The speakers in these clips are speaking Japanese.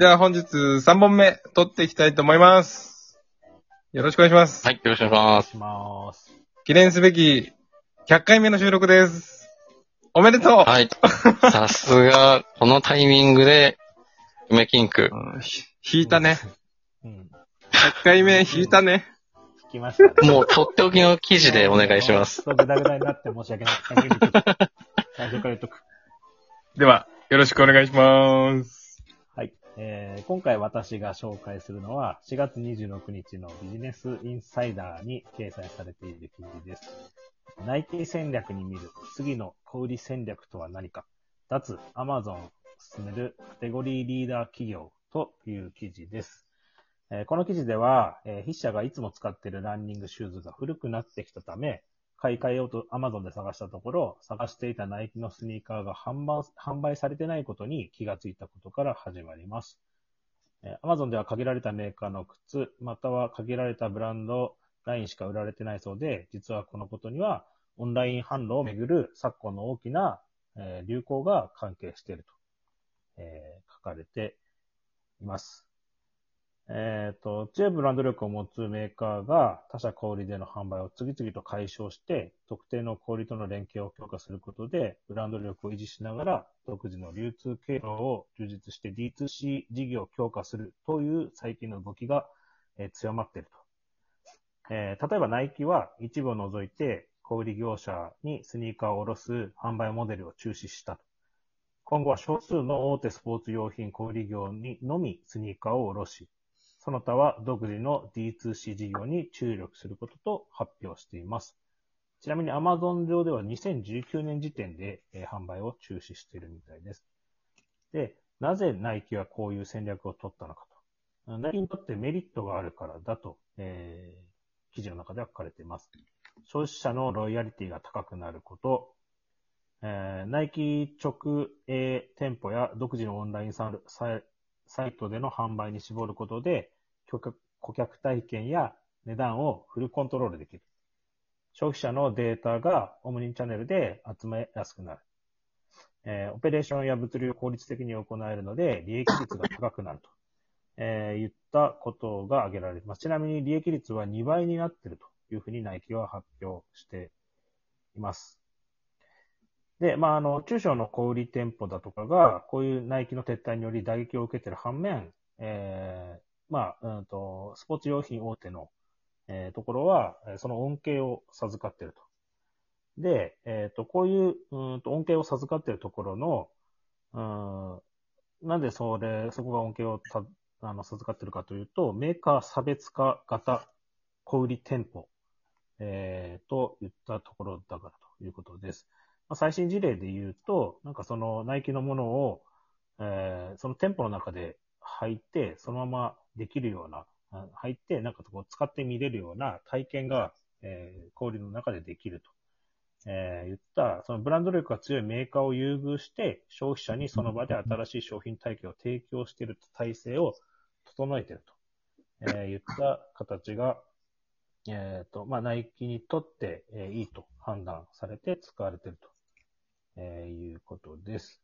では本日3本目撮っていきたいと思います。よろしくお願いします。はい、よろしくお願いしします。記念すべき100回目の収録です。おめでとう、ます。はい。さすが、このタイミングで、梅キンク。うんひ引いたね。うん。100回目引いたね。聞きました、ね。もう、とっておきの記事でお願いします。そう、ぐだぐだになって申し訳ない。最初から言っとく。では、よろしくお願いします。えー、今回私が紹介するのは、4月26日のビジネスインサイダーに掲載されている記事です。ナイキ戦略に見る次の小売戦略とは何か脱アマゾンを進めるカテゴリーリーダー企業という記事です。えーこの記事では、えー筆者がいつも使っているランニングシューズが古くなってきたため、買い替えようと Amazon で探したところ、探していたナイキのスニーカーが販売販売されてないことに気がついたことから始まります。えー Amazon では限られたメーカーの靴、または限られたブランドラインしか売られてないそうで、実はこのことにはオンライン販路をめぐる昨今の大きな、え流行が関係していると、えー書かれています。えっ、と、強いブランド力を持つメーカーが他社小売での販売を次々と解消して、特定の小売との連携を強化することで、ブランド力を維持しながら、独自の流通経路を充実して D2C 事業を強化するという最近の動きが、えー強まっていると。えー例えばナイキは一部を除いて小売業者にスニーカーを卸す販売モデルを中止したと。今後は少数の大手スポーツ用品小売業にのみスニーカーを卸し、その他は独自の D2C 事業に注力することと発表しています。ちなみに Amazon 上では2019年時点で、販売を中止しているみたいです。で、なぜナイキはこういう戦略を取ったのかと。ナイキにとってメリットがあるからだと、えー記事の中では書かれています。消費者のロイヤリティが高くなること、えーナイキ直営店舗や独自のオンラインサルサイトでの販売に絞ることで、顧客顧客体験や値段をフルコントロールできる。消費者のデータがオムニチャンネルで集めやすくなる。えーオペレーションや物流を効率的に行えるので、利益率が高くなると、えー言ったことが挙げられます。ちなみに利益率は2倍になっているというふうにナイキは発表しています。で、まあ、あの、中小の小売店舗だとかが、こういうナイキの撤退により打撃を受けている反面、えーまあ、うんと、スポーツ用品大手の、えーところは、その恩恵を授かっていると。で、えっ、と、こういう、うんと、恩恵を授かっているところの、うん、なんでそれ、そこが恩恵をたあの授かっているかというと、メーカー差別化型小売店舗、えーと言ったところだからということです。まあ、最新事例で言うと、なんかそのナイキのものを、えーその店舗の中で履いて、そのままできるような、あ履いて、なんかこう使ってみれるような体験が、えー小売の中でできると。えー言った、そのブランド力が強いメーカーを優遇して、消費者にその場で新しい商品体験を提供している体制を整えていると、えー言った形が、えっ、と、まあ、ナイキにとって、えーいいと判断されて使われていると、えーいうことです。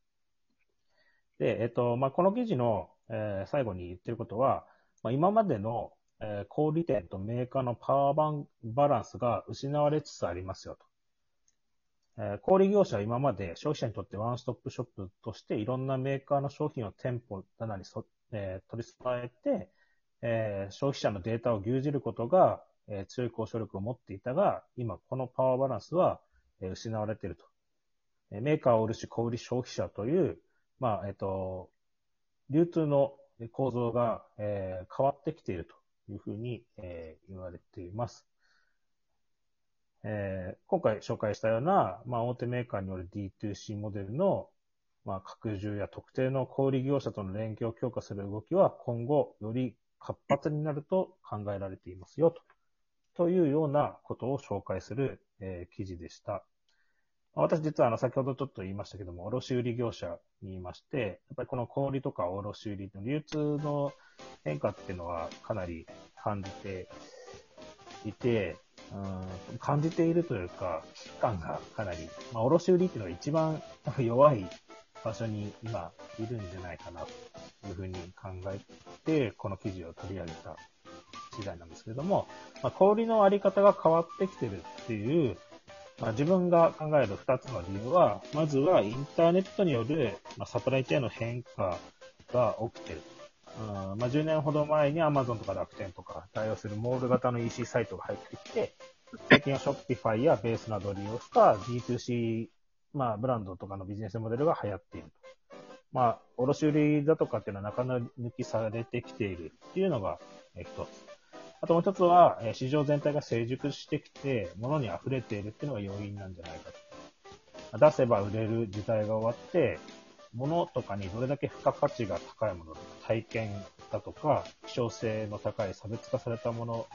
で、えっ、と、まあ、この記事の、えー最後に言ってることは、まあ、今までの、えー小売店とメーカーのパワーバンバランスが失われつつありますよと。えー小売業者は今まで消費者にとってワンストップショップとしていろんなメーカーの商品を店舗棚にそ、えー取り揃えて、えー消費者のデータを牛耳ることが、えー強い交渉力を持っていたが、今このパワーバランスは、えー失われていると。えーメーカー卸小売消費者という、まあ、えっ、と、流通の構造が、えー変わってきているというふうに、えー言われています。えー今回紹介したような、まあ、大手メーカーによる D2C モデルの、まあ、拡充や特定の小売業者との連携を強化する動きは今後より活発になると考えられていますよと。というようなことを紹介する、えー記事でした。私実はあの先ほどちょっと言いましたけども、卸売業者にいまして、やっぱりこの小売とか卸売の流通の変化っていうのはかなり感じていて、うん感じているというか、危機感がかなり、まあ、卸売っていうのが一番弱い場所に今いるんじゃないかなというふうに考えて、この記事を取り上げた次第なんですけれども、まあ、小売のあり方が変わってきてるっていう、まあ、自分が考える2つの理由は、まずはインターネットによる、まあ、サプライチェーンの変化が起きてる。うんまあ、10年ほど前に Amazon とか楽天とか対応するモール型の EC サイトが入ってきて、最近は Shopify やベースなどを利用した D2C、まあ、ブランドとかのビジネスモデルが流行っていると。まあ、卸売だとかっていうのは中抜きされてきているっていうのが一つ。あともう一つは、え市場全体が成熟してきて、物に溢れているっていうのが要因なんじゃないかと。出せば売れる時代が終わって、物とかにどれだけ付加価値が高いもの、体験だとか、希少性の高い差別化されたもの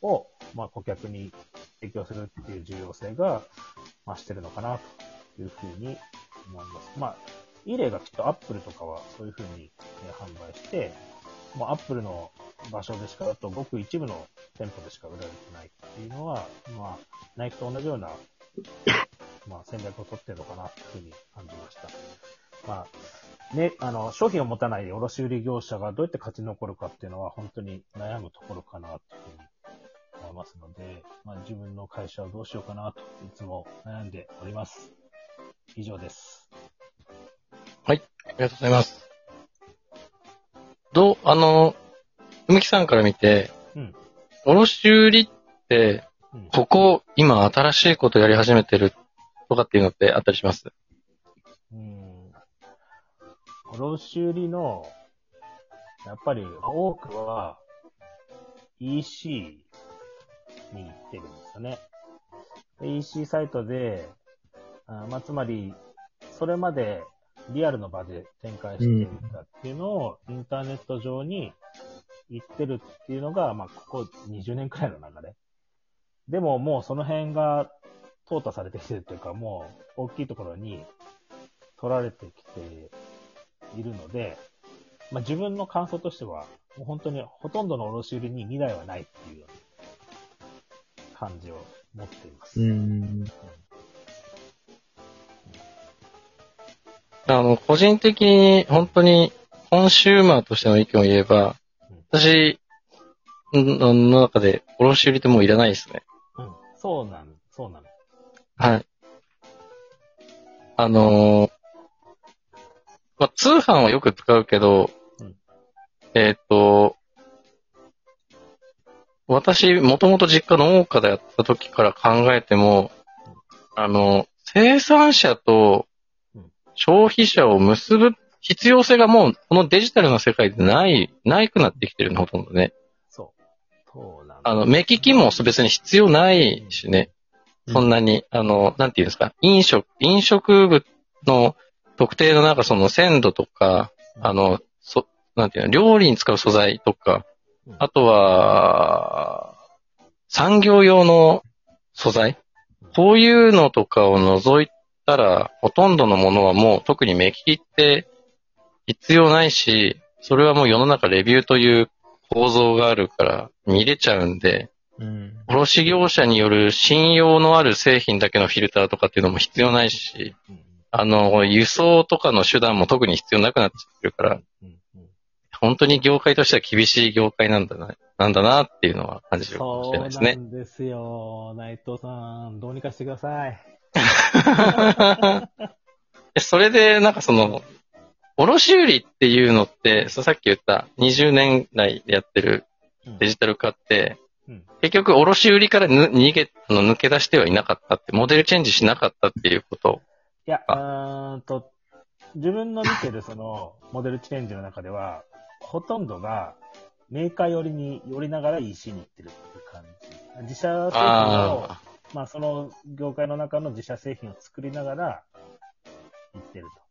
を、まあ、顧客に提供するっていう重要性が増してるのかなというふうに思います。まあ、いい例がきっとアップルとかはそういうふうに販売して、もうアップルの場所でしか、だとごく一部の店舗でしか売られてないっていうのは、まあ、ナイキと同じような、まあ、戦略を取ってるのかなというふうに感じました。まあ、ね、あの、商品を持たない卸売業者がどうやって勝ち残るかっていうのは本当に悩むところかなというふうに思いますので、まあ、自分の会社をどうしようかなといつも悩んでおります。以上です。ありがとうございます。どう、あの、梅木さんから見て、うん。卸売って、うん。ここ、今新しいことやり始めてるとかっていうのってあったりします？うん。卸売の、やっぱり多くは EC に行ってるんですよね。で EC サイトで、あまあ、つまり、それまでリアルの場で展開していたっていうのを、インターネット上に行ってるっていうのが、まあ、ここ20年くらいの流れ。でももうその辺が淘汰されてきてるというか、もう大きいところに取られてきているので、まあ、自分の感想としては、もう本当にほとんどの卸売りに未来はないっていう感じを持っています。うん。あの、個人的に本当にコンシューマーとしての意見を言えば、私のの中で卸売ってもういらないですね。うん。そうなん、そうなの。はい。あのーまあ、通販はよく使うけど、うんえーっ、と、私、もともと実家農家でやった時から考えても、あの、生産者とうん消費者を結ぶ必要性がもう、このデジタルの世界でない、ないくなってきてるの、ほとんどね。そう。そうなんあの、目利きも別に必要ないしね。そんなに、あの、なんていうんですか、飲食、飲食部の特定のなんかその鮮度とか、あの、そ、なんていうの、料理に使う素材とかうん、あとは、産業用の素材。こういうのとかを除いたら、ほとんどのものはもう特に目利きって必要ないし、それはもう世の中レビューという構造があるから見れちゃうんで、うん。卸業者による信用のある製品だけのフィルターとかっていうのも必要ないし、うんあの、輸送とかの手段も特に必要なくなっちゃってるから、本当に業界としては厳しい業界なんだな、なんだなっていうのは感じるかもしれないですそうなね。んですよ。内藤さん、どうにかしてください。でそれで、なんかその、卸売っていうのって、さっき言った20年来でやってるうんデジタル化って、うん結局卸売からぬ逃げ、あの抜け出してはいなかったって、モデルチェンジしなかったっていうこと。いや、うーんと、自分の見てるその、モデルチェンジの中では、ほとんどが、メーカー寄りに寄りながら EC に行ってるっていう感じ。自社製品を、あまあその業界の中の自社製品を作りながら行ってるあ、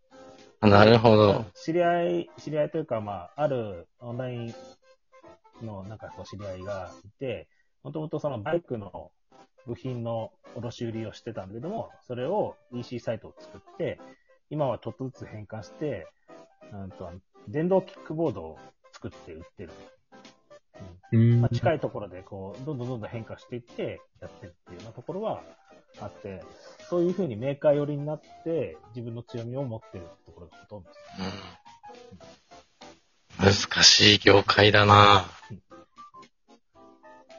なるほと。ど。知り合い、知り合いというか、まあ、あるオンラインのなんかこう知り合いがいて、もともとそのバイクの部品の卸売りをしてたんだけども、それを EC サイトを作って、今はちょっとずつ変換して、うんと電動キックボードを作って売ってる。うんまあ、近いところでこう、どんどんどんどん変化していってやってるっていうようなところはあって、そういうふうにメーカー寄りになって自分の強みを持ってるってころがほとんどです。うん。難しい業界だな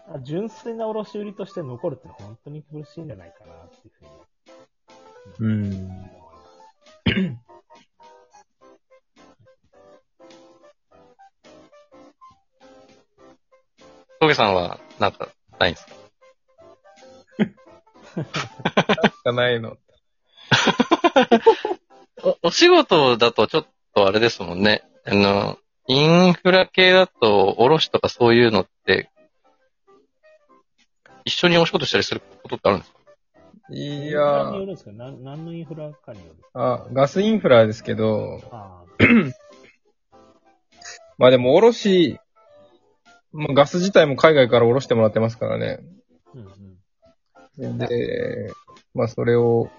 あ純粋な卸売として残るって本当に苦しいんじゃないかなっていうふうにうん。峠さんは、なんか、ないんですか？ないの。お、お仕事だとちょっとあれですもんね。あの、インフラ系だと、卸とかそういうのって、一緒にお仕事したりすることってあるんですか？いやー、のインフラかによるあ、ガスインフラですけど、あ まあでも、おろし、もうガス自体も海外からおろしてもらってますからね。あ、うんうん。で、まあそれを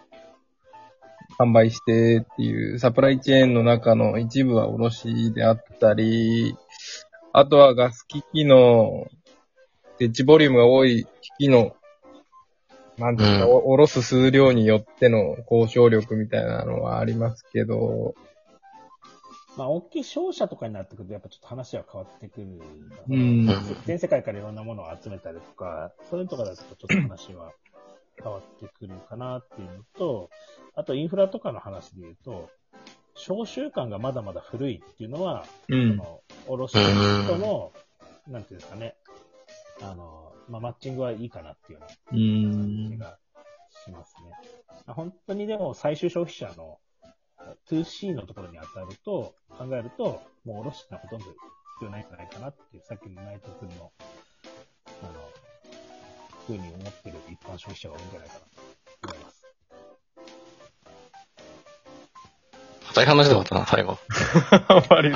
販売してっていうサプライチェーンの中の一部は卸であったり、あとはガス機器の設置ボリュームが多い機器の、なんていうか、うん。おおろす数量によっての交渉力みたいなのはありますけど、まあ、大きい商社とかになってくると、やっぱちょっと話は変わってくる。うん。全世界からいろんなものを集めたりとか、そういうところだとちょっと話は変わってくるかなっていうのと、あとインフラとかの話で言うと、商習慣がまだまだ古いっていうのは、うん。その、卸しとの、なんていうんですかね、あの、まあ、マッチングはいいかなっていうようなうん感じ。がしますね。まあ本当にでも最終消費者の 2C のところに当たると、考えると、もう卸ってのはほとんど必要ないんじゃないかなっていう、さっきの内藤君の、ふうに思ってる一般消費者が多いんじゃないかなと思います。硬い話で終わったな、最後。